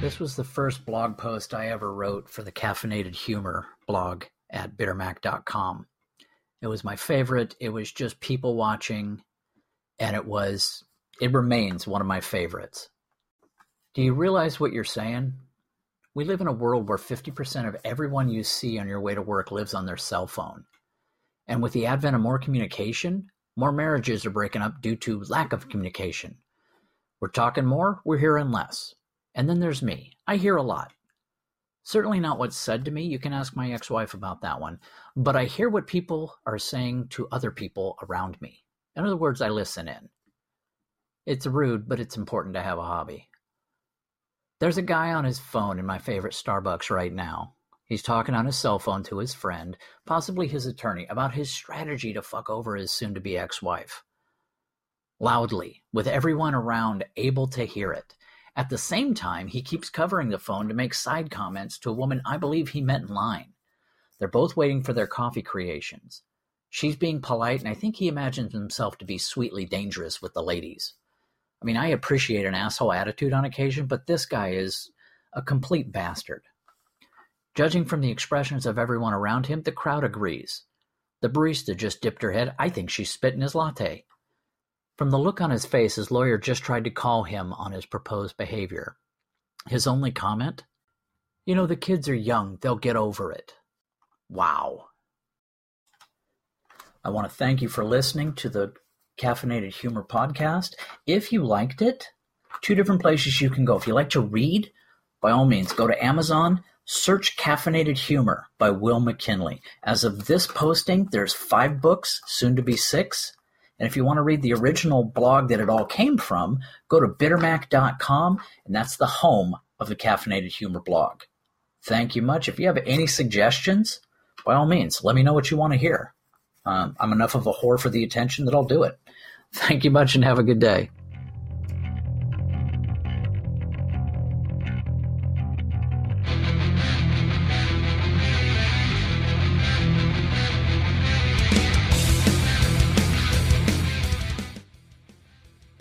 This was the first blog post I ever wrote for the Caffeinated Humor blog at bittermac.com. It was my favorite. It was just people watching, and it was, it remains one of my favorites. Do you realize what you're saying? We live in a world where 50% of everyone you see on your way to work lives on their cell phone. And with the advent of more communication, more marriages are breaking up due to lack of communication. We're talking more, we're hearing less. And then there's me. I hear a lot. Certainly not what's said to me. You can ask my ex wife about that one. But I hear what people are saying to other people around me. In other words, I listen in. It's rude, but it's important to have a hobby. There's a guy on his phone in my favorite Starbucks right now. He's talking on his cell phone to his friend, possibly his attorney, about his strategy to fuck over his soon to be ex wife. Loudly, with everyone around able to hear it. At the same time, he keeps covering the phone to make side comments to a woman I believe he met in line. They're both waiting for their coffee creations. She's being polite, and I think he imagines himself to be sweetly dangerous with the ladies. I mean, I appreciate an asshole attitude on occasion, but this guy is a complete bastard. Judging from the expressions of everyone around him, the crowd agrees. The barista just dipped her head. I think she's spitting his latte. From the look on his face, his lawyer just tried to call him on his proposed behavior. His only comment? You know, the kids are young, they'll get over it. Wow. I want to thank you for listening to the Caffeinated Humor podcast. If you liked it, two different places you can go. If you like to read, by all means, go to Amazon, search Caffeinated Humor by Will McKinley. As of this posting, there's five books, soon to be six. And if you want to read the original blog that it all came from, go to bittermac.com, and that's the home of the Caffeinated Humor blog. Thank you much. If you have any suggestions, by all means, let me know what you want to hear. Um, I'm enough of a whore for the attention that I'll do it. Thank you much and have a good day.